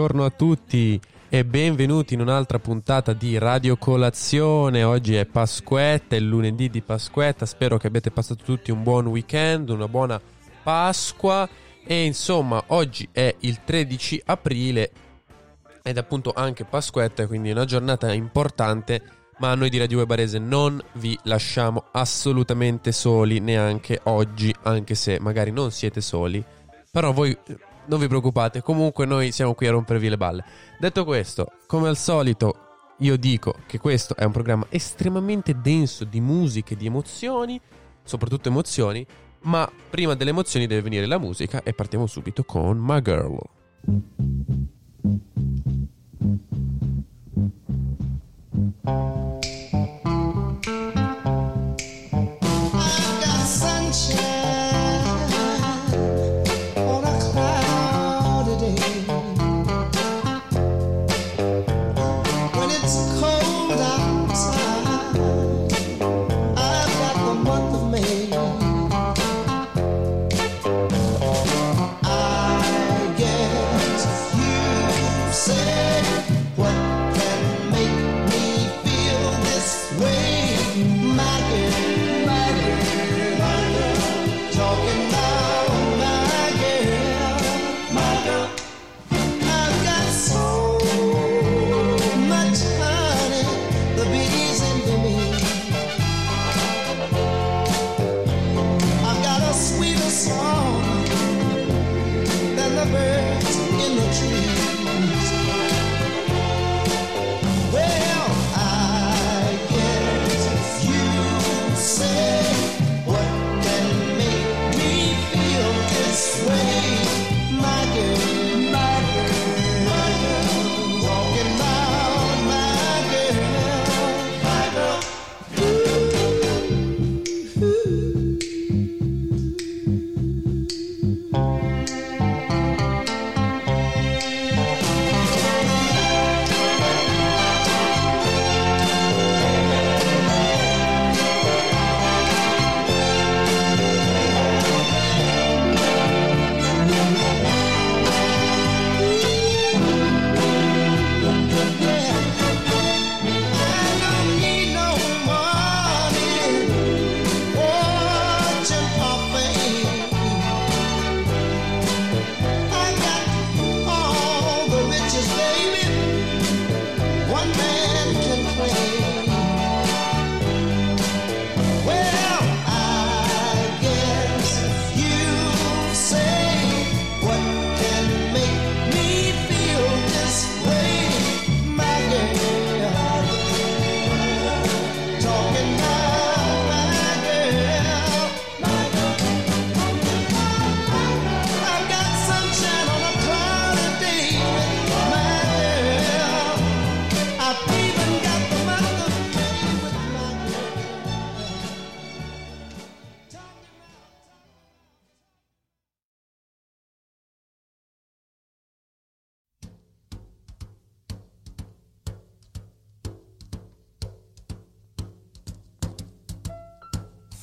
Buongiorno, a tutti e benvenuti in un'altra puntata di Radio Colazione. Oggi è Pasquetta, è lunedì di Pasquetta. Spero che abbiate passato tutti un buon weekend, una buona Pasqua. E insomma, oggi è il 13 aprile ed appunto anche Pasquetta, quindi è una giornata importante. Ma noi di Radio Web Arese non vi lasciamo assolutamente soli neanche oggi, anche se magari non siete soli. Però voi non vi preoccupate, comunque noi siamo qui a rompervi le balle. Detto questo, come al solito, io dico che questo è un programma estremamente denso di musiche, di emozioni, soprattutto emozioni, ma prima delle emozioni deve venire la musica e partiamo subito con My Girl. I've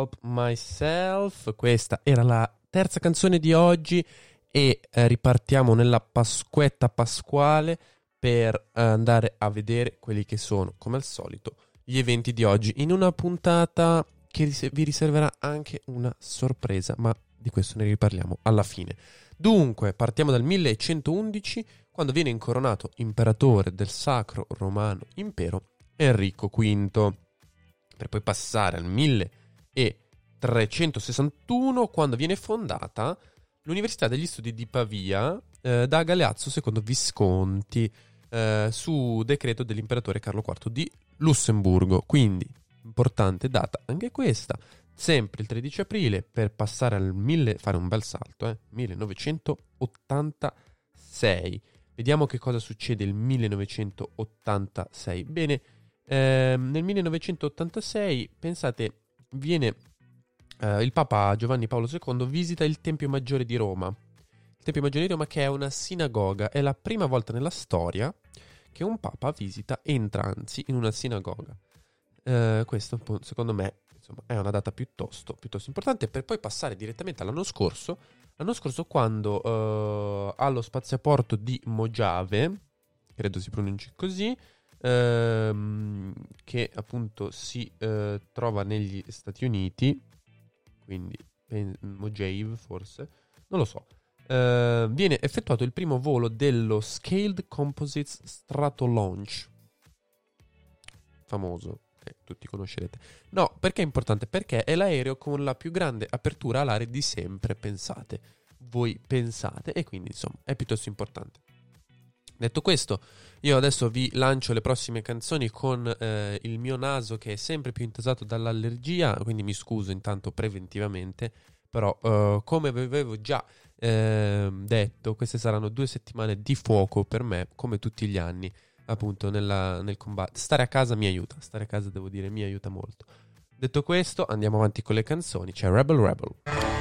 Help Myself. Questa era la terza canzone di oggi e eh, ripartiamo nella Pasquetta Pasquale per eh, andare a vedere quelli che sono, come al solito, gli eventi di oggi in una puntata che vi riserverà anche una sorpresa, ma di questo ne riparliamo alla fine. Dunque, partiamo dal 1111, quando viene incoronato imperatore del Sacro Romano Impero Enrico V, per poi passare al 1111 e 361 quando viene fondata l'Università degli Studi di Pavia eh, da Galeazzo II Visconti eh, su decreto dell'imperatore Carlo IV di Lussemburgo. Quindi, importante data anche questa, sempre il 13 aprile per passare al 1000, fare un bel salto, eh, 1986. Vediamo che cosa succede il 1986. Bene, ehm, nel 1986, pensate, viene eh, il Papa Giovanni Paolo II visita il Tempio Maggiore di Roma. Il Tempio Maggiore di Roma che è una sinagoga, è la prima volta nella storia che un Papa visita, entra anzi in una sinagoga. Eh, questo secondo me insomma, è una data piuttosto, piuttosto importante per poi passare direttamente all'anno scorso, l'anno scorso quando eh, allo spaziaporto di Mojave, credo si pronunci così, ehm, che appunto si eh, trova negli Stati Uniti, quindi Mojave forse, non lo so. Eh, viene effettuato il primo volo dello Scaled Composites Stratolaunch. Famoso, che tutti conoscerete. No, perché è importante? Perché è l'aereo con la più grande apertura alare di sempre, pensate. Voi pensate, e quindi insomma è piuttosto importante. Detto questo, io adesso vi lancio le prossime canzoni con eh, il mio naso che è sempre più intasato dall'allergia, quindi mi scuso intanto preventivamente, però eh, come vi avevo già ehm, detto, queste saranno due settimane di fuoco per me, come tutti gli anni, appunto nella- nel combattere. Stare a casa mi aiuta, stare a casa devo dire mi aiuta molto. Detto questo, andiamo avanti con le canzoni, c'è Rebel Rebel.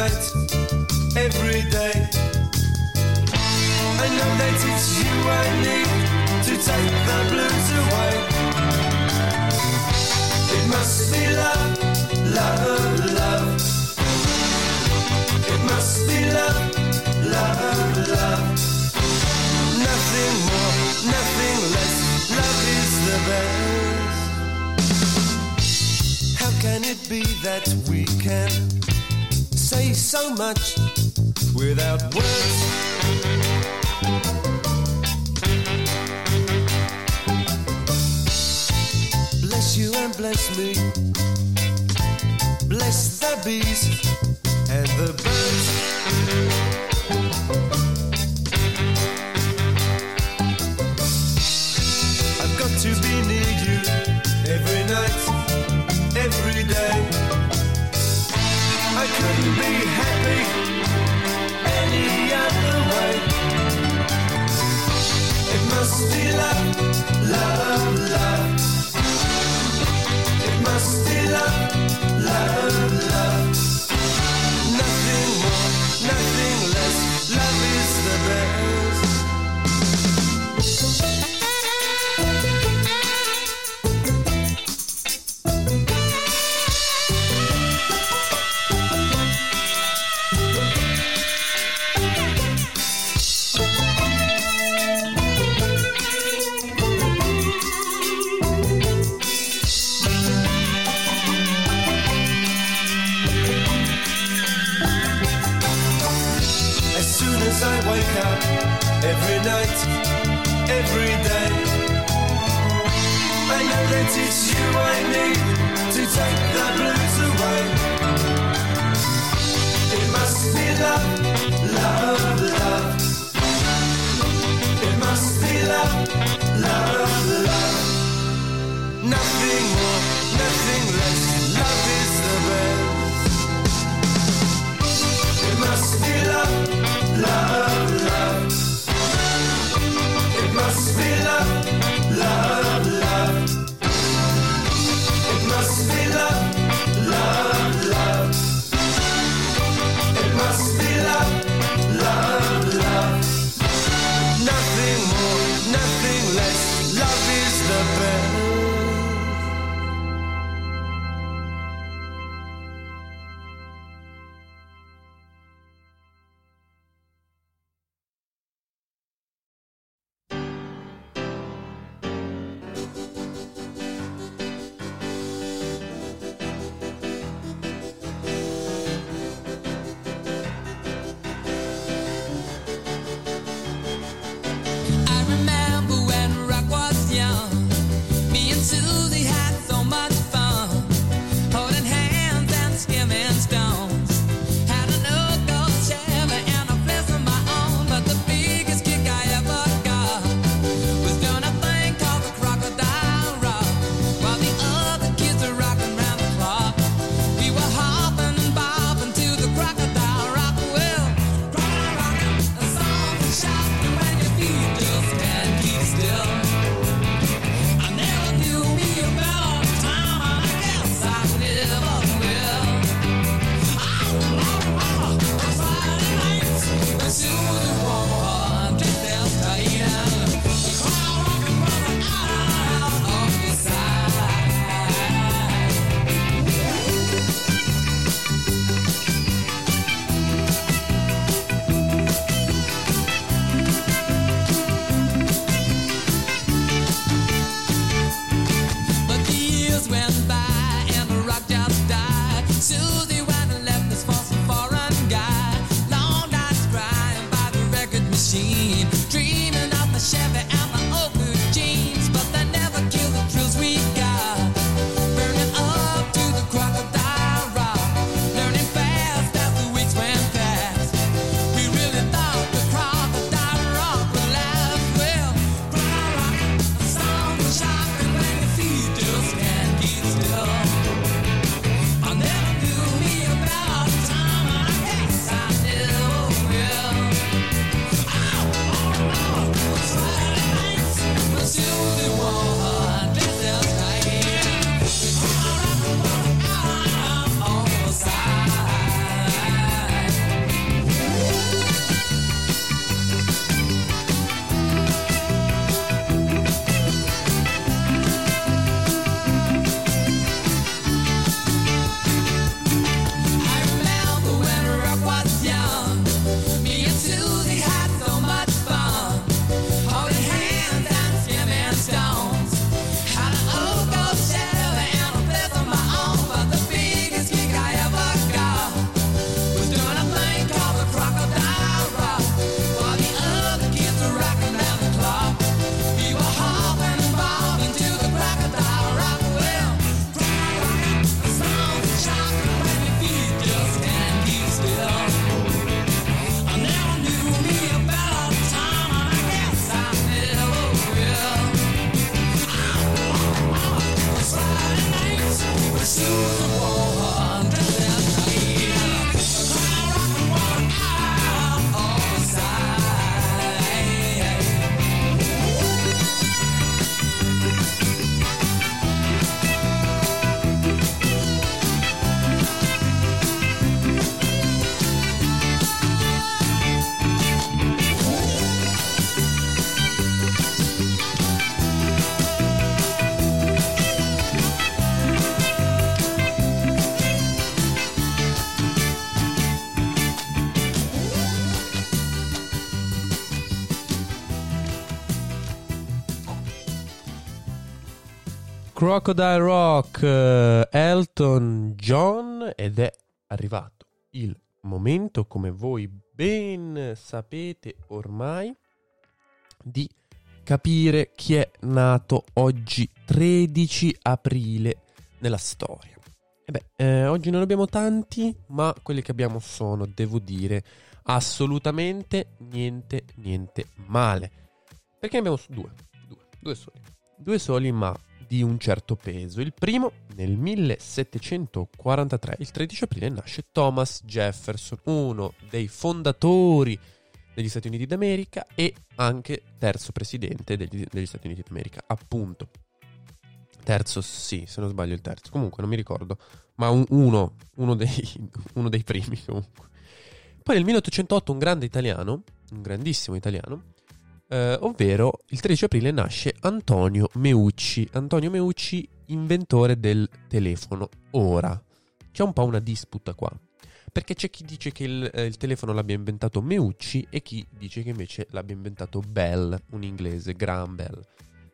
night, every day. I know that it's you I need to take the blues away. It must be love, love, love. It must be love, love, love. Nothing more, nothing less. Love is the best. How can it be that we can? so much without words. bless you and bless me. Bless the bees. Crocodile Rock, eh, Elton John ed è arrivato il momento, come voi ben sapete ormai, di capire chi è nato oggi 13 aprile nella storia. E beh, eh, oggi non abbiamo tanti, ma quelli che abbiamo sono, devo dire, assolutamente niente, niente male. Perché abbiamo due, due, due soli. Due soli, ma di un certo peso. Il primo, nel 1743, il 13 aprile, nasce Thomas Jefferson, uno dei fondatori degli Stati Uniti d'America e anche terzo presidente degli, degli Stati Uniti d'America, appunto. Terzo, sì, se non sbaglio il terzo. Comunque, non mi ricordo. Ma un- uno, uno, dei, uno dei primi, comunque. Poi nel 1808 un grande italiano, un grandissimo italiano, eh, ovvero il 13 aprile nasce Antonio Meucci. Antonio Meucci, inventore del telefono. Ora, c'è un po' una disputa qua. Perché c'è chi dice che il, eh, il telefono l'abbia inventato Meucci e chi dice che invece l'abbia inventato Bell, un inglese, Graham Bell.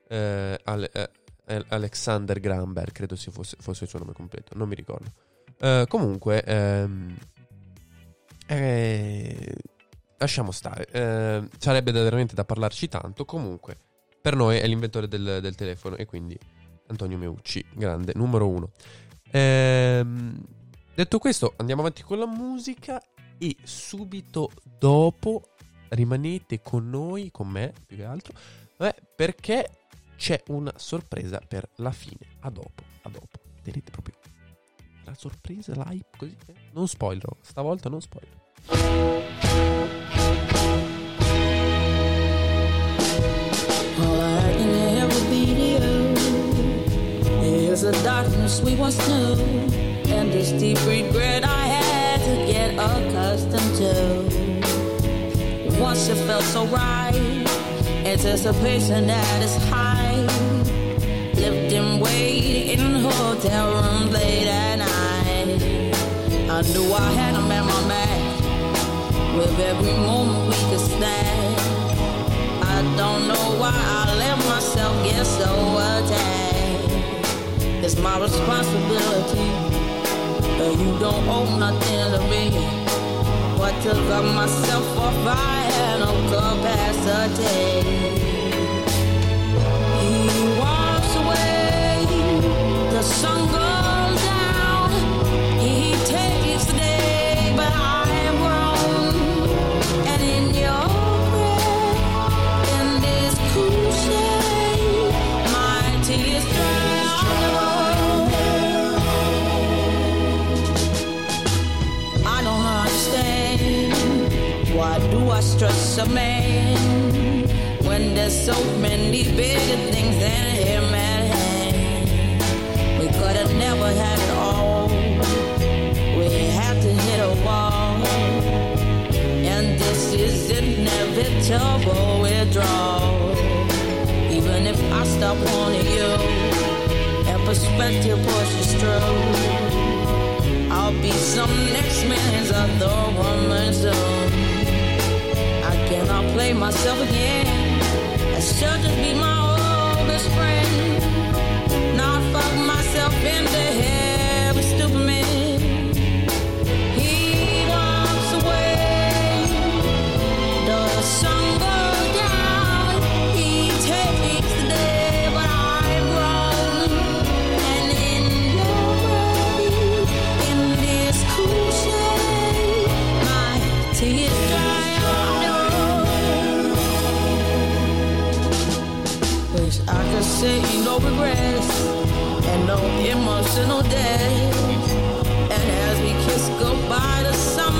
Eh, eh, eh, Alexander Graham Bell, credo sia fosse, fosse il suo nome completo, non mi ricordo. Eh, comunque, ehm, eh, lasciamo stare. Eh, sarebbe veramente da parlarci tanto. Comunque, per noi è l'inventore del, del telefono e quindi Antonio Meucci, grande, numero uno. Ehm, detto questo, andiamo avanti con la musica e subito dopo rimanete con noi, con me più che altro, eh, perché c'è una sorpresa per la fine. A dopo, a dopo. Tenete proprio la sorpresa, l'hype, così. eh. Non spoilerò, stavolta non spoiler. All I can ever be to you is the darkness we once knew, and this deep regret I had to get accustomed to. Once it felt so right, anticipation at its height. Lived and waited in hotel rooms late at night. I knew I had him at my match with every moment we could stand. Don't know why I let myself get so attached. It's my responsibility, but you don't owe nothing to me. What to love myself for I had no capacity. He walks away, the sun goes down. He takes the day, but I do I stress a man when there's so many bigger things than him at hand. We could have never had it all. We had to hit a wall. And this is inevitable withdrawal. Even if I stop wanting you, and perspective pushes through, I'll be some next man's other woman soon. I cannot play myself again. I should just be my oldest friend. Not fuck myself in the say no regrets and no emotional debt. And as we kiss goodbye to some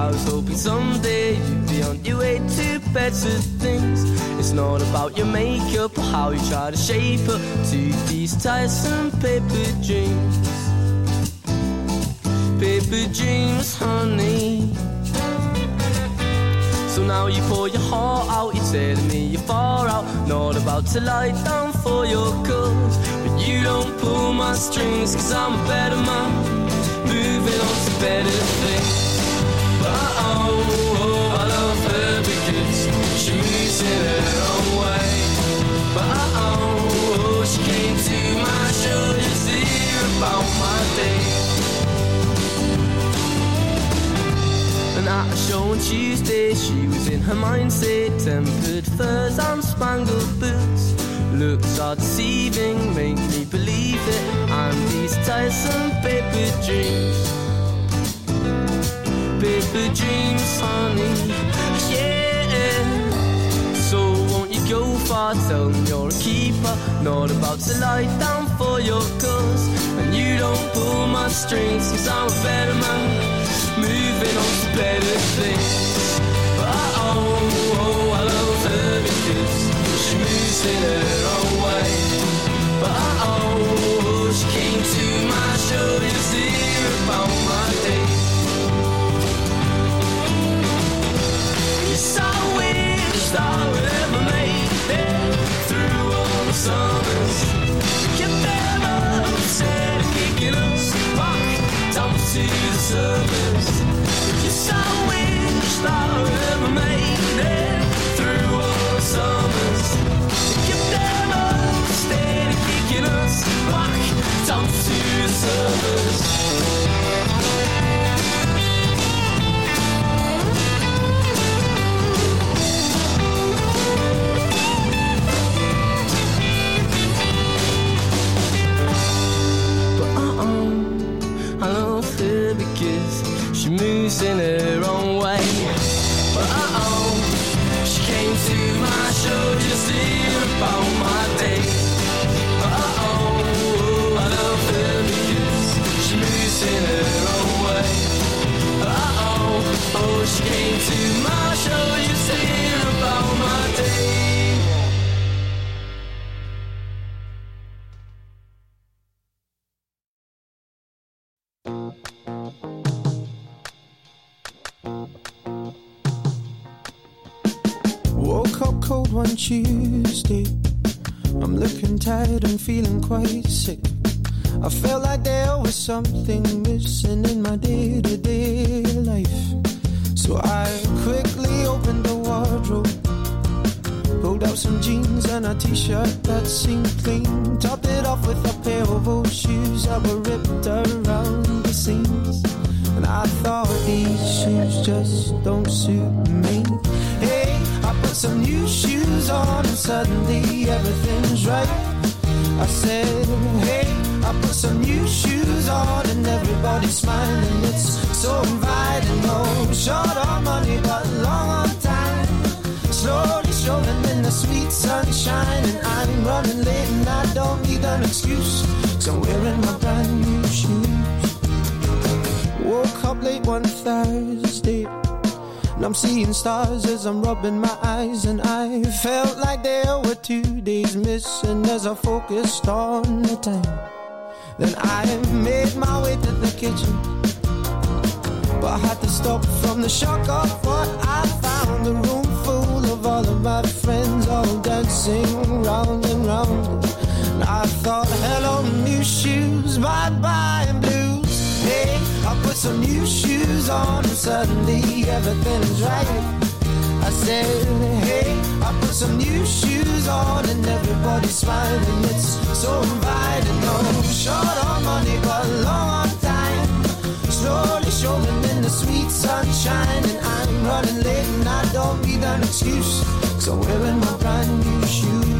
I was hoping someday you'd be on your way to better things. It's not about your makeup or how you try to shape up to these tiresome paper dreams. Paper dreams, honey. So now you pour your heart out, you're telling me you're far out. Not about to lie down for your cause. But you don't pull my strings, cause I'm a better man. Moving on to better things. Tuesday, she was in her mindset. Tempered furs and spangled boots. Looks are deceiving, make me believe it. And these tiresome paper dreams. Paper dreams, honey. Yeah. So won't you go far? Tell them you're a keeper. Not about to lie down for your cause. And you don't pull my strings, cause I'm a better man. service. Yes, I wish that. She in her own way. But uh-oh, she came to my show just to hear about my day. But uh-oh, I love her because she moves in her own way. But uh-oh, oh, she came to my show just to hear about my day. Woke up cold one Tuesday. I'm looking tired and feeling quite sick. I felt like there was something missing in my day to day life. So I quickly opened the wardrobe, Pulled out some jeans and a t-shirt that seemed clean. Topped it off with a pair of old shoes that were ripped around the seams. And I thought these shoes just don't suit me. Put some new shoes on and suddenly everything's right. I said, hey, I put some new shoes on and everybody's smiling. It's so inviting. No short on money, but long on time. Slowly strolling in the sweet sunshine, and I'm running late and I don't need an excuse. Cause I'm wearing my brand new shoes. Woke up late one Thursday. And I'm seeing stars as I'm rubbing my eyes, and I felt like there were two days missing as I focused on the time. Then I made my way to the kitchen, but I had to stop from the shock of what I found. The room some new shoes on and suddenly everything's right. I said, hey, I put some new shoes on and everybody's smiling. It's so inviting. No short on money, but long on time. Slowly strolling in the sweet sunshine, and I'm running late and I don't need an excuse. Cause I'm wearing my brand new shoes.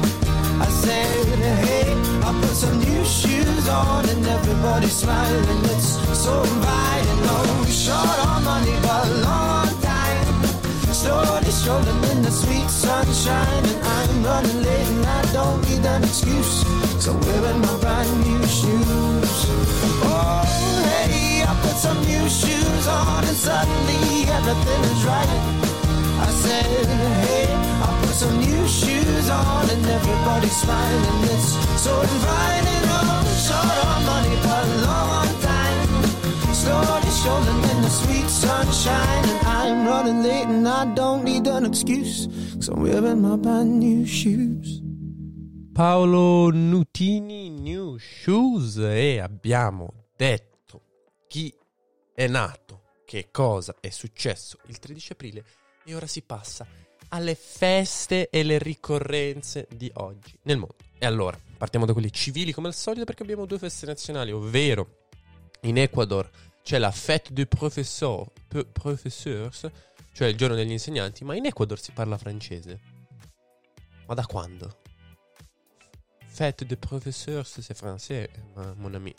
Said, hey, I put some new shoes on and everybody's smiling. It's so inviting. No oh, short on money, but long on time. Slowly strolling in the sweet sunshine, and I'm running late and I don't need an excuse. So wearing my brand new shoes. Oh, hey, I put some new shoes on and suddenly everything is right. I said, hey, put some new shoes on and everybody's smiling. It's so inviting. Oh, short on money, but long on time. Slowly strolling in the sweet sunshine, and I'm running late and I don't need an excuse. Cause I'm wearing my brand new shoes. Paolo Nutini New Shoes e abbiamo detto chi è nato, che cosa è successo il 13 aprile e ora si passa alle feste e le ricorrenze di oggi nel mondo. E allora, partiamo da quelli civili come al solito perché abbiamo due feste nazionali, ovvero in Ecuador c'è la Fête du Professeur, Professeurs, cioè il giorno degli insegnanti, ma in Ecuador si parla francese. Ma da quando? Fête de professeurs, c'est français, ma- mon ami.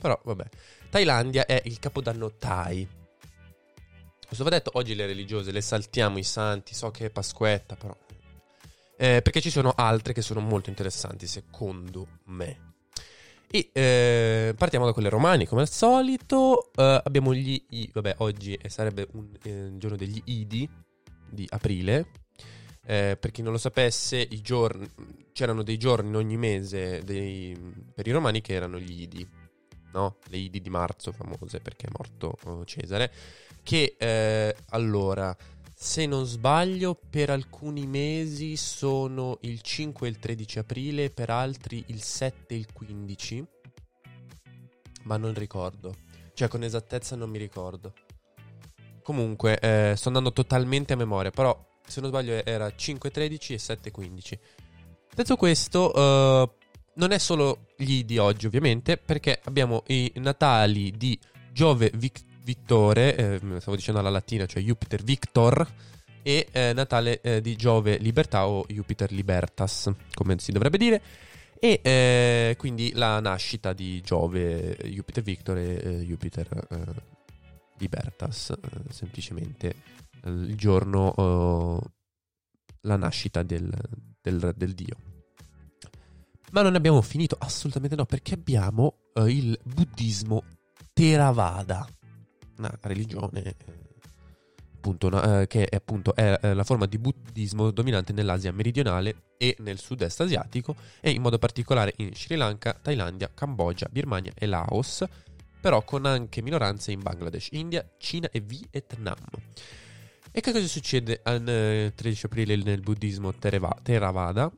Però, vabbè. Thailandia è il capodanno Thai. Questo va detto, oggi le religiose le saltiamo, i santi, so che è Pasquetta, però... Eh, perché ci sono altre che sono molto interessanti, secondo me. E eh, partiamo da quelle romane, come al solito. Eh, abbiamo gli I, vabbè, oggi eh, sarebbe un eh, giorno degli Idi di aprile. Eh, per chi non lo sapesse, giorni, c'erano dei giorni ogni mese dei- per i romani che erano gli Idi, no? Le Idi di marzo famose perché è morto oh, Cesare. Che eh, allora, se non sbaglio, per alcuni mesi sono il 5 e il 13 aprile, per altri il 7 e il 15. Ma non ricordo. Cioè, con esattezza non mi ricordo. Comunque, eh, sto andando totalmente a memoria, però se non sbaglio era 5-13 e 7-15. Detto questo, eh, non è solo gli di oggi, ovviamente, perché abbiamo i natali di Giove Vic- Vittore, eh, stavo dicendo alla latina, cioè Jupiter Victor, e eh, Natale eh, di Giove Libertà o Jupiter Libertas, come si dovrebbe dire. E eh, quindi la nascita di Giove, Jupiter Victor e eh, Jupiter eh, Libertas, eh, semplicemente il giorno, eh, la nascita del, del- del dio. Ma non abbiamo finito, assolutamente no, perché abbiamo il buddismo Theravada, una religione eh, appunto, una- eh, che è appunto è, eh, la forma di buddismo dominante nell'Asia meridionale e nel sud-est asiatico e in modo particolare in Sri Lanka, Thailandia, Cambogia, Birmania e Laos, però con anche minoranze in Bangladesh, India, Cina e Vietnam. E che cosa succede eh, 13 aprile nel buddismo Theravada?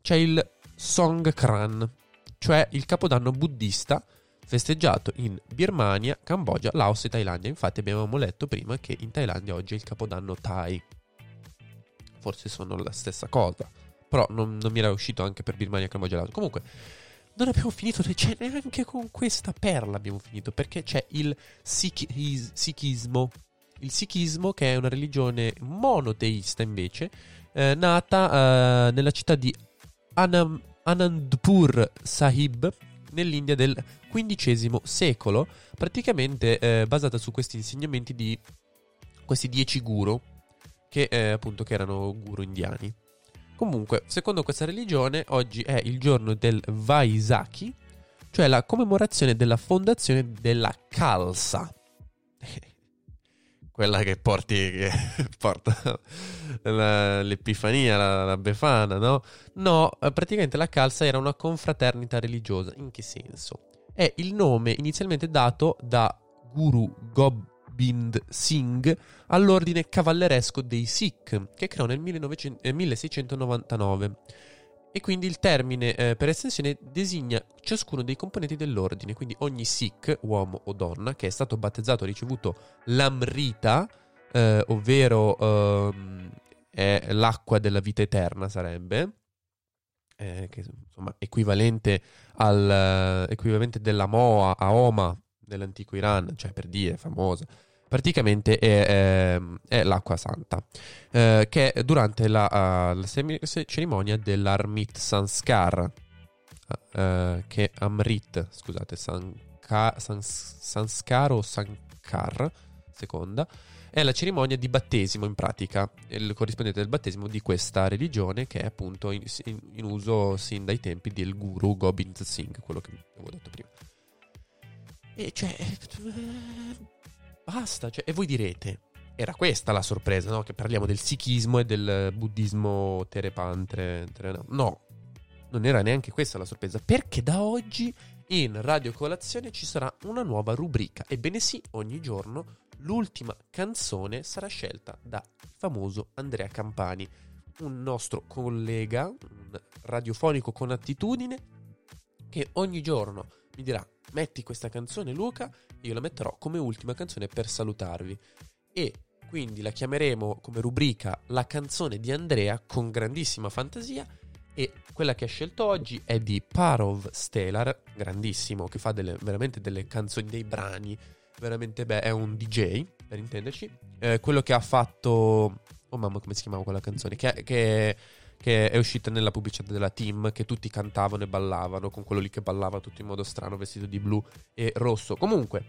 C'è il Songkran, cioè il capodanno buddista festeggiato in Birmania, Cambogia, Laos e Thailandia. Infatti abbiamo letto prima che in Thailandia oggi è il capodanno Thai. Forse sono la stessa cosa, però non, non mi era uscito anche per Birmania, Cambogia Laos. Comunque, non abbiamo finito, cioè neanche con questa perla abbiamo finito, perché c'è il Sikhi- Sikhismo. Il Sikhismo, che è una religione monoteista invece, eh, nata eh, nella città di Anam- Anandpur Sahib nell'India del XV secolo, praticamente eh, basata su questi insegnamenti di questi dieci guru, che eh, appunto che erano guru indiani. Comunque, secondo questa religione, oggi è il giorno del Vaisakhi, cioè la commemorazione della fondazione della Khalsa. Quella che porti, che porta la- l'Epifania, la, la Befana, no? No, eh, praticamente la Khalsa era una confraternita religiosa. In che senso? È il nome inizialmente dato da Guru Gobind Singh all'ordine cavalleresco dei Sikh, che creò nel 1900 eh, 1699. E quindi il termine, eh, per estensione, designa ciascuno dei componenti dell'ordine. Quindi ogni Sikh, uomo o donna, che è stato battezzato ha ricevuto l'Amrita, eh, ovvero è l'acqua della vita eterna, sarebbe. eh, che insomma equivalente al eh, equivalente della Moa a Oma nell'antico Iran, cioè per dire famosa. Praticamente è, ehm, è l'acqua santa, eh, che è durante la, ah, la cerimonia dell'Armit Sanskar, eh, che è Amrit, scusate, Sanka- Sans- Sanskar o Sankar, seconda, è la cerimonia di battesimo in pratica, il corrispondente del battesimo di questa religione che è appunto in, in- in uso sin dai tempi del guru Gobind Singh, quello che avevo detto prima. E cioè... Basta, cioè, e voi direte, era questa la sorpresa, no? Che parliamo del sikhismo e del buddismo terepantre. tere- no, non era neanche questa la sorpresa, perché da oggi in Radio Colazione ci sarà una nuova rubrica. Ebbene sì, ogni giorno l'ultima canzone sarà scelta dal famoso Andrea Campani, un nostro collega, un radiofonico con attitudine, che ogni giorno mi dirà metti questa canzone Luca, io la metterò come ultima canzone per salutarvi. E quindi la chiameremo come rubrica La canzone di Andrea con grandissima fantasia e quella che ha scelto oggi è di Parov Stellar, grandissimo, che fa delle- veramente delle canzoni, dei brani, veramente beh, è un DJ, per intenderci. Eh, quello che ha fatto... Oh mamma, come si chiamava quella canzone? Che, che, che è uscita nella pubblicità della team, che tutti cantavano e ballavano, con quello lì che ballava tutto in modo strano, vestito di blu e rosso. Comunque,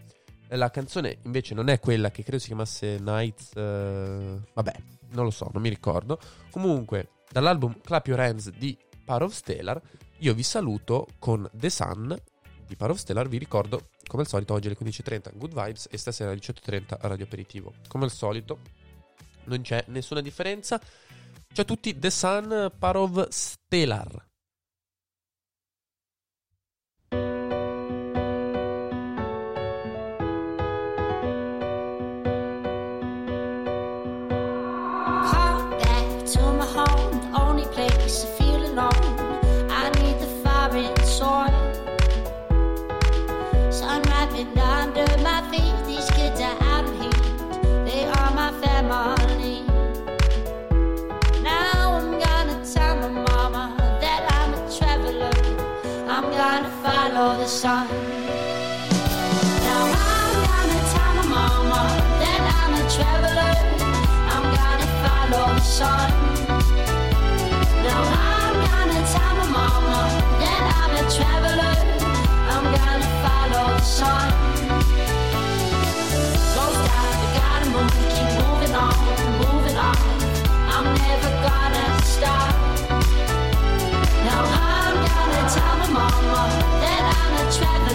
la canzone invece non è quella che credo si chiamasse Nights... eh, vabbè, non lo so, non mi ricordo. Comunque, dall'album Clap Your Hands di Power of Stellar, io vi saluto con The Sun di Power of Stellar. Vi ricordo, come al solito, oggi alle 15.30 Good Vibes e stasera alle 18.30 Radio Aperitivo. Come al solito, non c'è nessuna differenza. C'è tutti The Sun, of Stellar. I'm gonna follow the sun. Now I'm gonna tell my mama that I'm a traveler. I'm gonna follow the sun. Now I'm gonna tell my mama that I'm a traveler. I'm gonna follow the sun.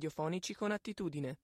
Radiofonici con attitudine.